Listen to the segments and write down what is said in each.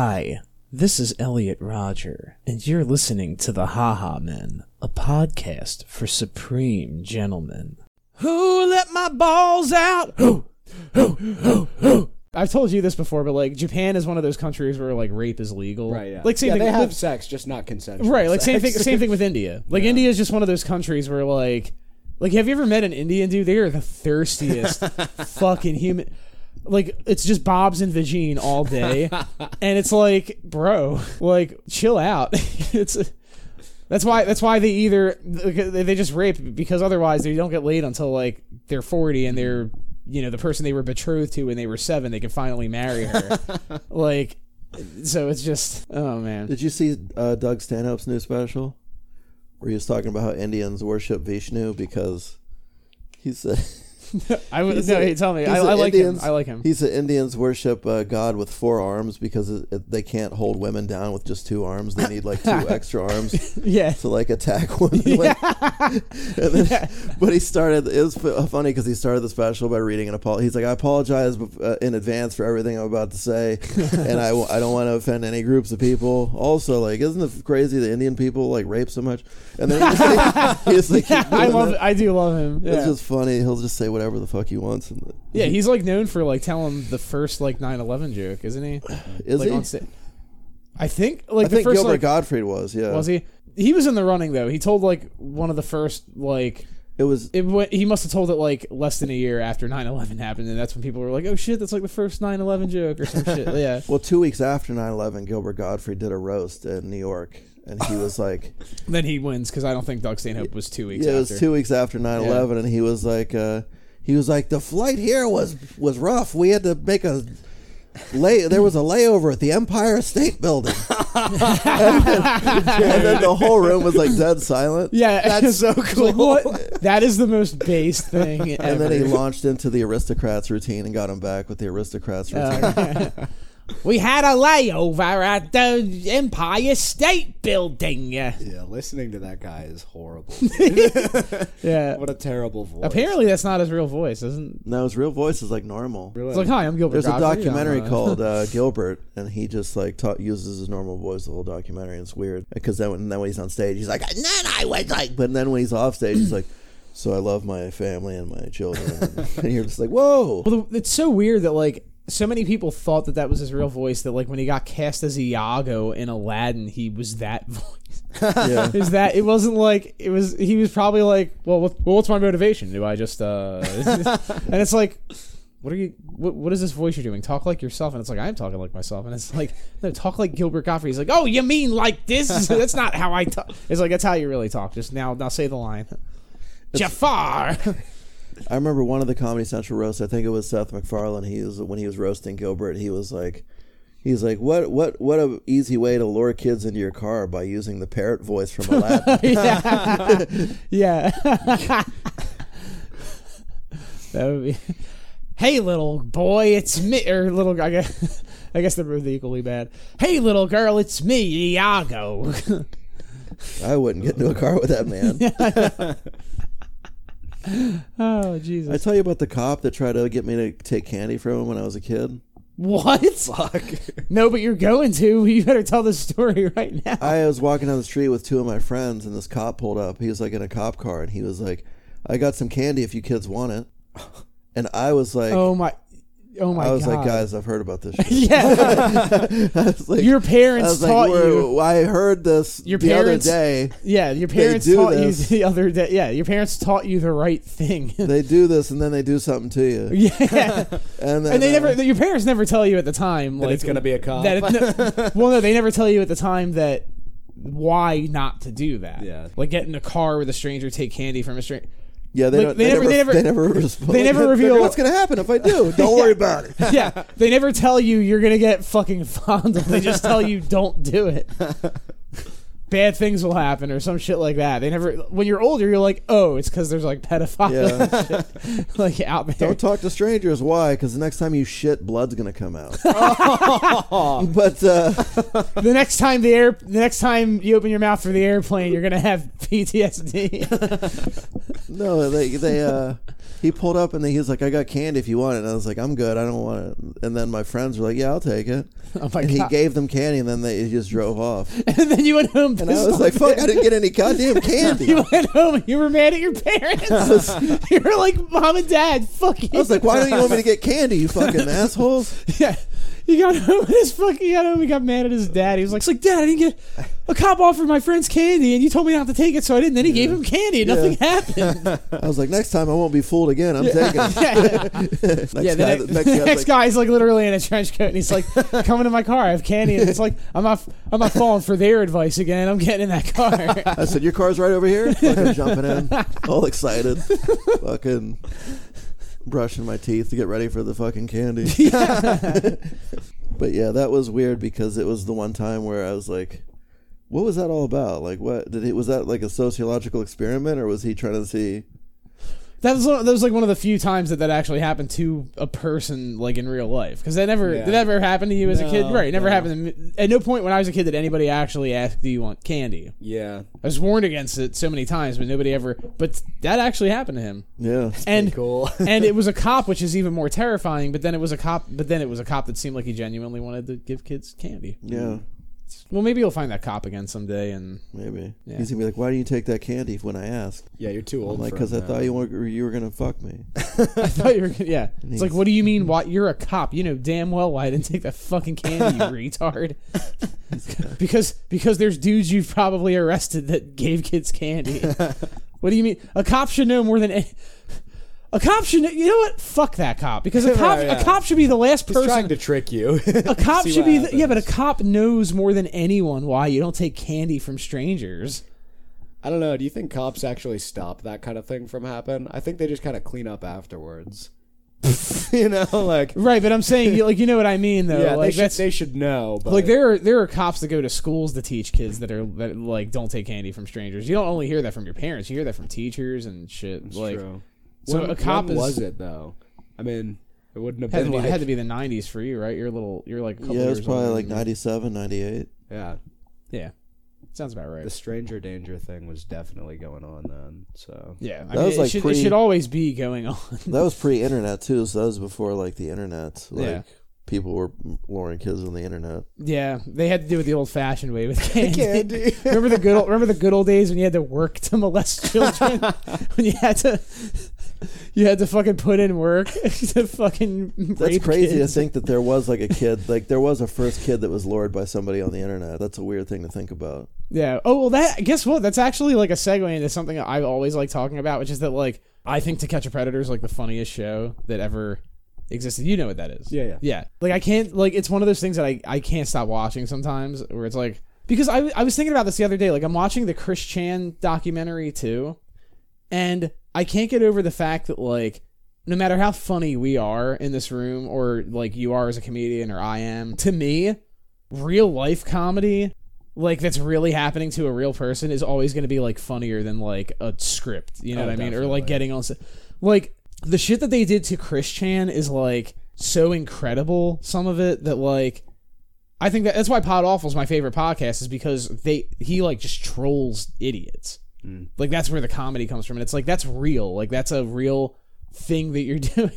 Hi, this is Elliot Rodger, and you're listening to the Haha Men, a podcast for supreme gentlemen. Who let my balls out? Who? Who? Who? Who? I've told you this before, but like Japan is one of those countries where like rape is legal. Right, yeah. Like same yeah, thing. they have with- sex, just not consensual. Right, like same thing. Same thing with India. Like India is just one of those countries where like, like have you ever met an Indian dude? They are the thirstiest fucking human. Like it's just Bob's and Vagine all day, and it's like, bro, like chill out. it's that's why that's why they either they they just rape because otherwise they don't get laid until like they're forty and they're you know the person they were betrothed to when they were seven they can finally marry her. like, so it's just oh man. Did you see uh, Doug Stanhope's new special? Where he was talking about how Indians worship Vishnu because he said I would no. said- Hey, tell me. I, I like Indians- him. I like him. He said Indians worship uh, God with four arms because it, it, they can't hold women down with just two arms. They need like two extra arms Yeah. to like attack women. And then- But he started. It was f- funny because he started the special by reading an apology. He's like, "I apologize uh, in advance for everything I'm about to say, and I, w- I don't want to offend any groups of people. Also, like, isn't it crazy that Indian people like rape so much?" And then he just, like, he just, like, keep I love. that. I do love him. It's just funny. He'll just say whatever the fuck he wants. And yeah. He's like known for like telling the first like 9/11 joke, isn't he? is like he? on sta- I think like I the think first Gilbert like Gottfried was. Yeah, was he? He was in the running though. He told like one of the first like It was. it went, he must have told it like less than a year after 9/11 happened, and that's when people were like, "Oh shit, that's like the first 9/11 joke or some shit." Yeah. Well, two weeks after 9-11, Gilbert Gottfried did a roast in New York, and he was like, Then he wins because I don't think Doug Stanhope was two weeks. "Yeah, it after. was two weeks after 9-11, and he was like, uh, he was like, the flight here was was rough. We had to make a lay. There was a layover at the Empire State Building, and, then, and then the whole room was like dead silent. Yeah, That's so It's like, cool. what? That is the most base thing ever. And then he launched into the aristocrats routine and got him back with the aristocrats routine. Uh, we had a layover at the Empire State Building. Yeah. Yeah, listening to that guy is horrible. yeah. what a terrible voice. Apparently, that's not his real voice, isn't? no, his real voice is like normal. Really? It's like, hi, I'm Gilbert. There's a Gottfried. documentary I'm, called uh, Gilbert, and he just like ta- uses his normal voice the whole documentary. And it's weird because then when, then when he's on stage, he's like, and then I was like, but then when he's off stage, he's like, so I love my family and my children, and you're just like, whoa. Well, the- it's so weird that like so many people thought that that was his real voice. That like when he got cast as Iago in Aladdin, he was that voice. Yeah. Is that it wasn't like it was? He was probably like, well, what, well, what's my motivation? Do I just uh? and it's like. What are you? What, what is this voice you're doing? Talk like yourself, and it's like I'm talking like myself, and it's like no, talk like Gilbert Gottfried. He's like, oh, you mean like this? that's not how I talk. It's like that's how you really talk. Just now, now say the line. Jafar. I remember one of the Comedy Central roasts. I think it was Seth MacFarlane. He was when he was roasting Gilbert. He was like, he's like, what what what a easy way to lure kids into your car by using the parrot voice from Aladdin. yeah. yeah. that would be. Hey, little boy, it's me. Or little, I guess, I guess they're both equally bad. Hey, little girl, it's me, Iago. I wouldn't get into a car with that man. oh, Jesus! I tell you about the cop that tried to get me to take candy from him when I was a kid. What? No, but you're going to. You better tell the story right now. I was walking down the street with two of my friends, and this cop pulled up. He was like in a cop car, and he was like, "I got some candy if you kids want it." And I was like, oh my. Oh my god. I was God. like, guys, I've heard about this. Shit. Yeah. Like, Your I parents was like, taught "We're- you. I heard this Your the parents- other day. Yeah, your parents taught this. you the other day. Yeah, your parents taught you the right thing. They do this, and then they do something to you. yeah. And then and they uh, never your parents never tell you at the time That like it's gonna be a cop. that it, no, well no they never tell you at the time that why not to do that Yeah. like get in a car with a stranger take candy from a stranger Yeah, they, Like, don't, they never, they never- they never, they never reveal- what's going to happen if I do. Don't worry about it. yeah they never tell you you're gonna get fucking fondled they just tell you don't do it bad things will happen or some shit like that they never when you're older you're like oh it's because there's like pedophiles Yeah. like out there Don't talk to strangers. Why? Because the next time you shit, blood's going to come out. but uh, the next time the air the next time you open your mouth for the airplane you're gonna have PTSD no, they they uh, he pulled up and then he was like, "I got candy if you want it." And I was like, "I'm good. I don't want it." And then my friends were like, "Yeah, I'll take it." Oh my and he gave them candy, and then they he just drove off. and then you went home. And I was like, "Fuck! I didn't get any goddamn candy." You went home and you were mad at your parents. you were like, Mom and Dad, fuck you. I was like, "Why don't you want me to get candy? You fucking assholes!" yeah. He got home and his fucking he got home. He got mad at his dad. He was like, "It's like, Dad, I didn't get a cop offered my friend's candy, and you told me not to take it, so I didn't." Then he gave him candy, and nothing happened. I was like, "Next time I won't be fooled again. I'm taking it." Next yeah. The guy, next, next guy's like, guy's like literally in a trench coat, and he's like, "Coming to my car, I have candy." And it's like, "I'm not, I'm not falling for their advice again. I'm getting in that car." I said, "Your car's right over here." Fucking jumping in, all excited, fucking brushing my teeth to get ready for the fucking candy. but yeah, that was weird because it was the one time where I was like, "What was that all about? Like, what did he? Was that like a sociological experiment, or was he trying to see?" That was that was like one of the few times that that actually happened to a person like in real life because that never Yeah. that ever happen to you as a kid No, right it never no. happened to me. at no point when I was a kid did anybody actually ask do you want candy Yeah. I was warned against it so many times but nobody ever but that actually happened to him Yeah, and Cool. and it was a cop which is even more terrifying but then it was a cop but then it was a cop that seemed like he genuinely wanted to give kids candy yeah, well maybe you'll find that cop again someday and maybe. Yeah. He's gonna be like, "Why didn't you take that candy when I asked?" yeah, you're too old. I'm like, for "Cause it I thought you were you were gonna fuck me." I thought you were gonna, yeah. It's like, what do you mean? Why you're a cop? You know damn well why I didn't take that fucking candy, you retard. because because there's dudes you've probably arrested that gave kids candy. what do you mean? A cop should know more than any, a cop should. Know, you know what? Fuck that cop. Because a cop yeah. a cop should be the last He's person. trying to trick you. a cop should be the, yeah, but a cop knows more than anyone why you don't take candy from strangers. I don't know. Do you think cops actually stop that kind of thing from happen? I think they just kind of clean up afterwards. you know, like Right, but I'm saying like you know what I mean though. yeah, like they should they should know. But like there are there are cops that go to schools to teach kids that are that like don't take candy from strangers. You don't only hear that from your parents; you hear that from teachers and shit. It's like true. So when, a cop when is was it though? I mean, it wouldn't have had, been to be, like had to be the '90s for you, right? You're a little, you're like a couple yeah, it was years probably older like 97, 98. yeah. Yeah, sounds about right. The stranger danger thing was definitely going on then. So yeah, I That mean, was it, like should, pre- it should always be going on. That was pre-internet too, so that was before like the internet. Like Yeah. People were luring kids on the internet. yeah, they had to do it the old-fashioned way with candy. Candy. remember the good old, remember the good old days when you had to work to molest children when you had to you had to fucking put in work to fucking That's rape crazy kids. to think that there was like a kid, like there was a first kid that was lured by somebody on the internet. That's a weird thing to think about. Yeah. Oh well, that guess what? That's actually like a segue into something I always like talking about, which is that like I think To Catch a Predator is like the funniest show that ever existed. You know what that is? Yeah, yeah. Yeah. Like I can't like it's one of those things that I I can't stop watching sometimes where it's like because I I was thinking about this the other day. Like I'm watching the Chris Chan documentary too, and I can't get over the fact that like no matter how funny we are in this room or like you are as a comedian or I am, to me, real life comedy like that's really happening to a real person is always going to be like funnier than like a script you know Oh, what i mean or like getting on like the shit that they did to chris chan is like so incredible some of it that like i think that that's why pod awful is my favorite podcast is because they he like just trolls idiots. Mm. Like that's where the comedy comes from and it's like that's real. Like that's a real thing that you're doing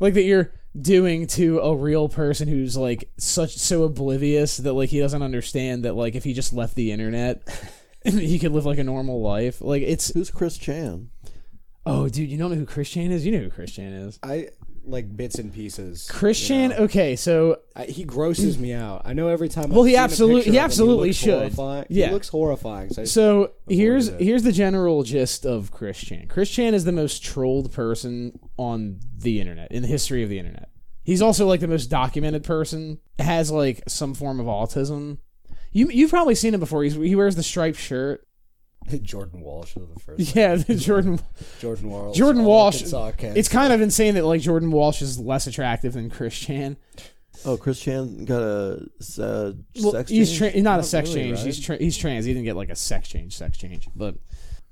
like that you're doing to a real person who's like such so oblivious that like he doesn't understand that like if he just left the internet he could live like a normal life. Like it's Who's Chris Chan? Oh dude you don't know who Chris Chan is you know who Chris Chan is I like bits and pieces. Chris Chan, you know. okay so I, he grosses me out. I know every time. Well, I've he absolute- he of him, absolutely should. horrifying. Yeah. he looks horrifying. So, So here's here's the general gist of Chris Chan. Christian is the most trolled person on the internet in the history of the internet. He's also like the most documented person. Has like some form of autism. You you've probably seen him before. He's, he wears the striped shirt. Jordan Walsh was the first. Yeah, the Jordan Jordan Walsh. Jordan Walsh. It's kind of insane that like Jordan Walsh is less attractive than Chris Chan. Oh, Chris Chan got a uh, Well, sex he's change? tra- not a sex really, change. right? He's tra- he's trans. He didn't get like a sex change. Sex change, but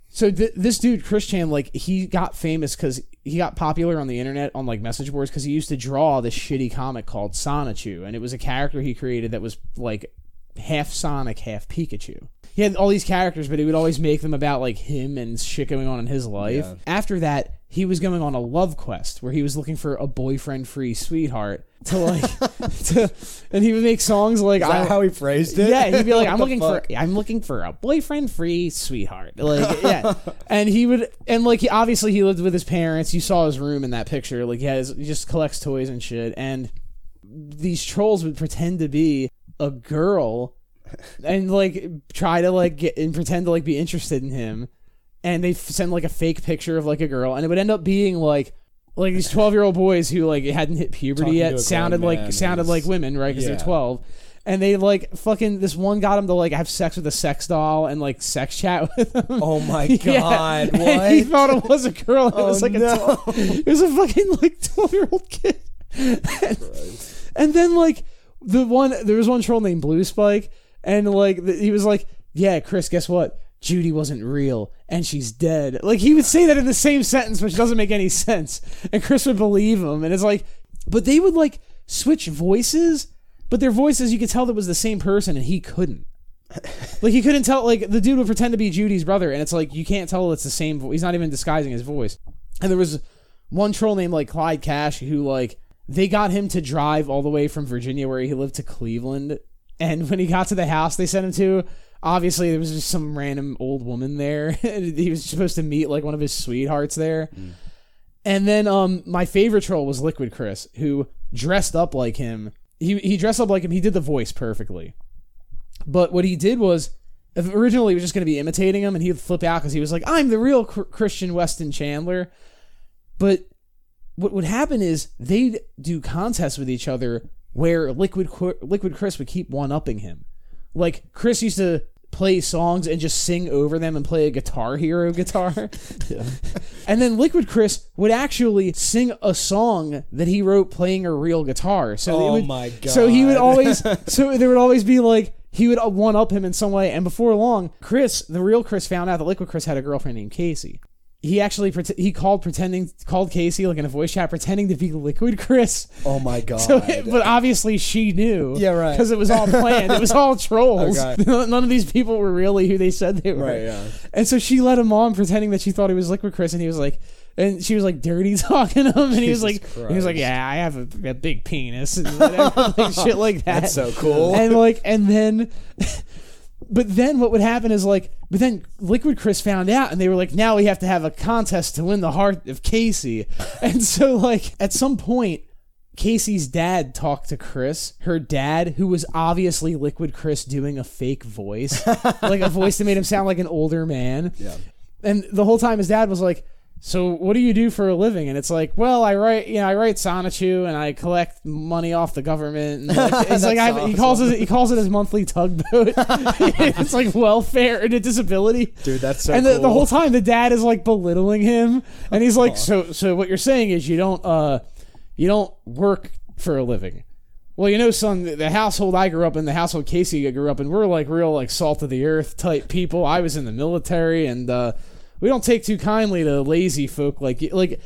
so th- this dude Chris Chan, like he got famous because he got popular on the internet on like message boards because he used to draw this shitty comic called Sonichu, and it was a character he created that was like half Sonic, half Pikachu. He had all these characters, but he would always make them about like him and shit going on in his life. Yeah. After that, he was going on a love quest where he was looking for a boyfriend free sweetheart to like to and he would make songs like Is that I, how he phrased it? yeah, he'd be like, "I'm looking fuck? for, I'm looking for a boyfriend-free sweetheart." Like, yeah, and he would, and like, he obviously he lived with his parents. You saw his room in that picture. Like, he has, he just collects toys and shit. And these trolls would pretend to be a girl, and like try to like get and pretend to like be interested in him, and they send like a fake picture of like a girl, and it would end up being like. Like these twelve-year-old boys who like hadn't hit puberty Talking yet sounded like sounded like women, right? Because Yeah. they're twelve, and they like fucking this one got him to like have sex with a sex doll and like sex chat with him. Oh my Yeah. god! And he thought it was a girl. It Oh, was like no. a 12, it was a fucking like twelve year old kid. and, and then like the one there was one troll named Blue Spike, and like the, he was like, "Yeah, Chris, guess what? Judy wasn't real, and she's dead." Like he would say that in the same sentence, which doesn't make any sense, and Chris would believe him. And it's like, but they would like switch voices, but their voices you could tell that was the same person, and he couldn't. Like he couldn't tell. Like the dude would pretend to be Judy's brother, and it's like you can't tell it's the same. Vo- he's not even disguising his voice. And there was one troll named like Clyde Cash who like they got him to drive all the way from Virginia where he lived to Cleveland. And when he got to the house they sent him to, obviously there was just some random old woman there. he was supposed to meet like one of his sweethearts there. And then um my favorite troll was Liquid Chris, who dressed up like him. He he dressed up like him. He did the voice perfectly. But what he did was originally he was just going to be imitating him and he'd flip out because he was like, I'm the real Chr- Christian Weston Chandler. But what would happen is they'd do contests with each other where Liquid Liquid Chris would keep one upping him. Like Chris used to play songs and just sing over them and play a Guitar Hero guitar. And then Liquid Chris would actually sing a song that he wrote playing a real guitar. So it Oh would- my So he would always so there would always be like he would one up him in some way. And before long, Chris, the real Chris, found out that Liquid Chris had a girlfriend named Casey. He actually pret- he called pretending called Casey like in a voice chat pretending to be Liquid Chris. Oh my god! So, but obviously she knew. Yeah, right. Because it was all planned. it was all trolls. Okay. None of these people were really who they said they were. Right, yeah. And so she let him on, pretending that she thought he was Liquid Chris, and he was like, and she was like dirty talking to him, and he was like, Jesus he was like, yeah, I have a, a big penis, and whatever, like shit like that. That's so cool. And like, and then. But then what would happen is like, but then Liquid Chris found out, and they were like, now we have to have a contest to win the heart of Casey. And so like at some point, Casey's dad talked to Chris, her dad, who was obviously Liquid Chris doing a fake voice, like a voice that made him sound like an older man. Yeah. And the whole time his dad was like, "So what do you do for a living?" And it's like, "Well, I write, you know, I write Sonichu and I collect money off the government." And like, it's like I, he calls it he calls it his monthly tugboat. it's like welfare and a disability. Dude, that's so and the, cool. the whole time the dad is like belittling him, and he's like, "So, so what you're saying is you don't, uh, you don't work for a living." Well, you know, son, the household I grew up in, the household Casey grew up in, we're like real like salt of the earth type people. I was in the military, and uh, we don't take too kindly to lazy folk like you. Like,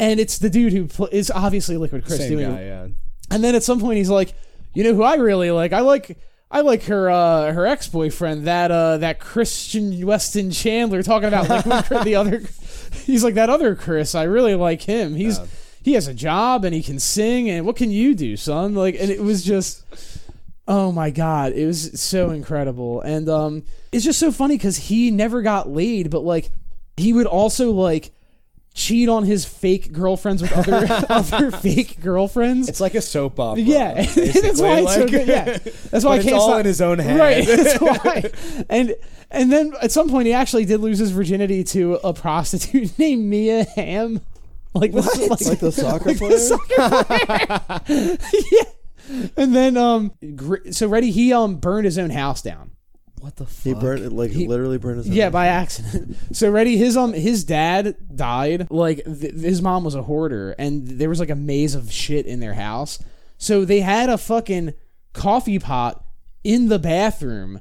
and it's the dude who pl- is obviously Liquid Chris Same doing guy, yeah. and then at some point he's like, you know who I really like? I like I like her uh her ex boyfriend, that uh that Christian Weston Chandler talking about Liquid Chris, the other he's like that other Chris, I really like him. He's Yeah. he has a job and he can sing and what can you do, son? Like and it was just Oh my god, it was so incredible. And um it's just so funny cuz he never got laid, but like he would also like cheat on his fake girlfriends with other other fake girlfriends. It's like a soap opera. Yeah, that's why it's so like- good. Yeah, that's why I it's can't all stop. in his own head. Right, that's why. And and then at some point he actually did lose his virginity to a prostitute named Mia Hamm. Like the, like, Like the soccer like the player? soccer player. yeah. And then um, so Reddy he um burned his own house down. What the fuck? He burned it like literally burned his. Yeah, by accident. So ready, his um, his dad died. Like th- his mom was a hoarder, and there was like a maze of shit in their house. So they had a fucking coffee pot in the bathroom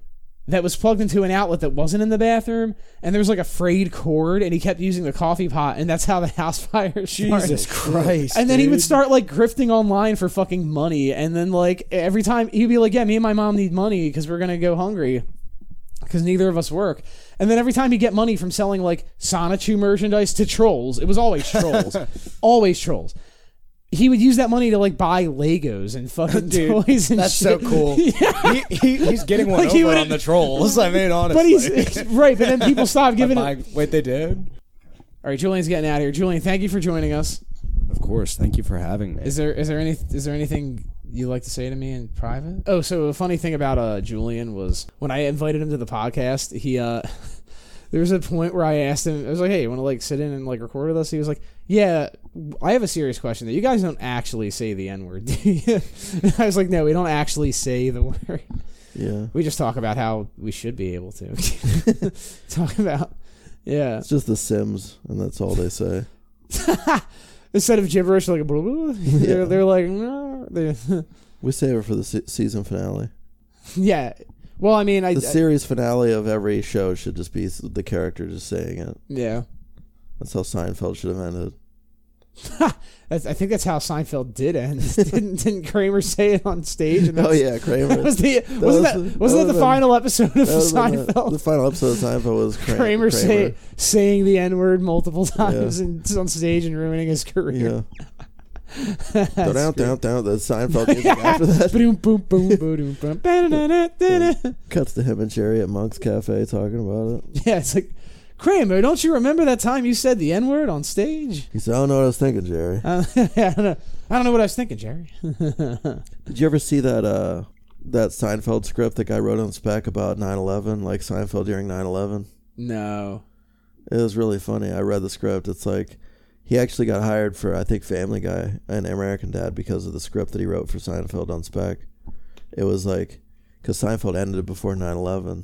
that was plugged into an outlet that wasn't in the bathroom, and there was like a frayed cord, and he kept using the coffee pot, and that's how the house fire started. Jesus Christ. And then he would dude. start like grifting online for fucking money, and then like every time he'd be like, "Yeah, me and my mom need money because we're gonna go hungry." Because neither of us work. And then every time he'd get money from selling like Sonichu merchandise to trolls, it was always trolls, always trolls. He would use that money to like buy Legos and fucking Dude, toys and That's so shit. cool. he, he, he's getting one Like, he over wouldn't- on the trolls. I mean, honestly. But he's right. But then people stop giving it. Buying- Wait, they did? All right, Julian's getting out of here. Julian, thank you for joining us. Of course. Thank you for having me. Is there is there any is there anything you like to say to me in private? Oh, so a funny thing about uh Julian was when I invited him to the podcast, he uh there was a point where I asked him I was like, "Hey, you want to like sit in and like record with us?" He was like, "Yeah, I have a serious question that you guys don't actually say the N-word." do you?" And I was like, "No, we don't actually say the word. Yeah. We just talk about how we should be able to talk about yeah. It's just The Sims, and that's all they say. Instead of gibberish like blah, blah, they're, they're like no, We save it for the se- season finale. yeah. Well, I mean, I, The series finale of every show should just be s- the character just saying it. yeah. That's how Seinfeld should have ended. That's, I think that's how Seinfeld did end. didn't didn't Kramer say it on stage? And Oh that's- yeah, Kramer. that was the wasn't was that, the- wasn't that that, would've the final episode of That would've the, Seinfeld? the final episode of Seinfeld was Kramer. Kramer, say, Kramer. saying the N word multiple times and on stage and ruining his career. Yeah. Down, down, down. The Seinfeld music after that cuts to him and Jerry at Monk's Cafe talking about it. Yeah, it's like Kramer. Don't you remember that time you said the N word on stage? He said, "I don't know what I was thinking, Jerry." Uh, I don't know. I don't know what I was thinking, Jerry. Did you ever see that uh that Seinfeld script that guy wrote on spec about 9/11, like Seinfeld during 9/11? no. It was really funny. I read the script. It's like he actually got hired for I think Family Guy and American Dad because of the script that he wrote for Seinfeld on spec. It was like because Seinfeld ended before 9/11,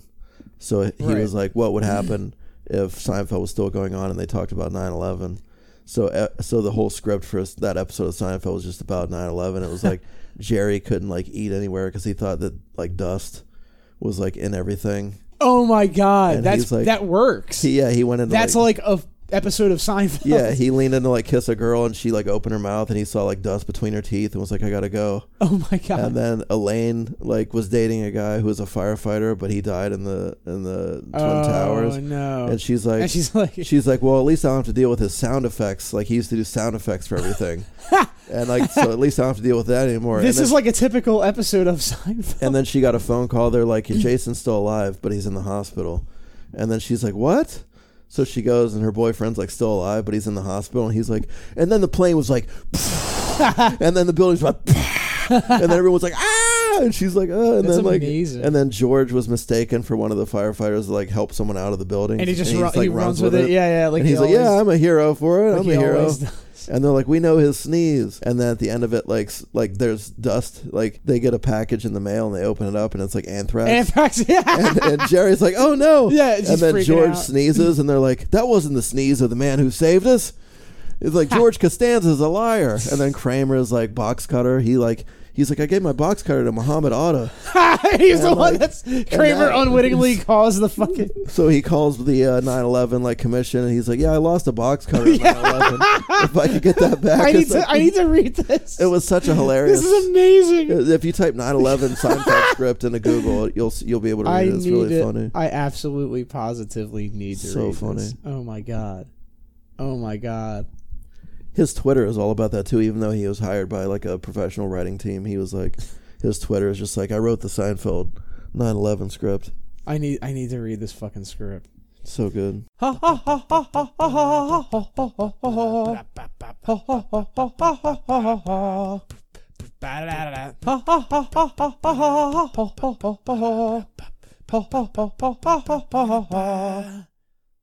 so he Right. was like, "What would happen if Seinfeld was still going on and they talked about 9/11?" So uh, so the whole script for that episode of Seinfeld was just about 9/11. It was like Jerry couldn't like eat anywhere because he thought that like dust was like in everything. Oh my god, And that's like- that works. He, yeah, he went into that's like, a f- episode of Seinfeld. Yeah, he leaned in to like kiss a girl, and she like opened her mouth, and he saw like dust between her teeth, and was like, "I gotta go." Oh my god. And then Elaine like was dating a guy who was a firefighter, but he died in the in the Twin oh Towers, no. and she's like, and she's like, she's like, "Well, at least I don't have to deal with his sound effects. Like he used to do sound effects for everything, and like so at least I don't have to deal with that anymore." this and is like a typical episode of Seinfeld. and then she got a phone call. They're like, "Jason's still alive, but he's in the hospital," and then she's like, "What?" So she goes, and her boyfriend's like still alive, but he's in the hospital. And he's like, and then the plane was like, and then the building's like, and then everyone's like, ah, and she's like, oh, and That's then like, amazing. and then George was mistaken for one of the firefighters to like help someone out of the building, and he just he's, ru- like, he runs with it. Yeah, yeah. Like and he he's like, yeah, I'm a hero for it. like I'm a hero. And they're like, we know his sneeze. And then at the end of it, like, like there's dust. Like they get a package in the mail and they open it up and it's like anthrax. Anthrax. Yeah. and, and Jerry's like, "Oh no!" Yeah, and then George out. sneezes, and they're like, "That wasn't the sneeze of the man who saved us." It's like George Costanza's a liar, and then Kramer is like box cutter. He like he's like, "I gave my box cutter to Muhammad Atta," He's the And, one like, that's Kramer that- unwittingly caused the fucking. so he calls the uh, 9/11 like commission, and he's like, "Yeah, I lost a box cutter at 9/11. if I could get that back." I need It's to. like- I need to read this. It was such a hilarious. This is amazing. if you type 9/11 Seinfeld script into Google, you'll s- you'll be able to read I it. It's need really it. funny. I absolutely, positively need to. So read funny. This. Oh my god. Oh my god. His Twitter is all about that too. Even though he was hired by like a professional writing team, he was like, his Twitter is just like, I wrote the Seinfeld 9/11 script. I need. I need to read this fucking script. So good.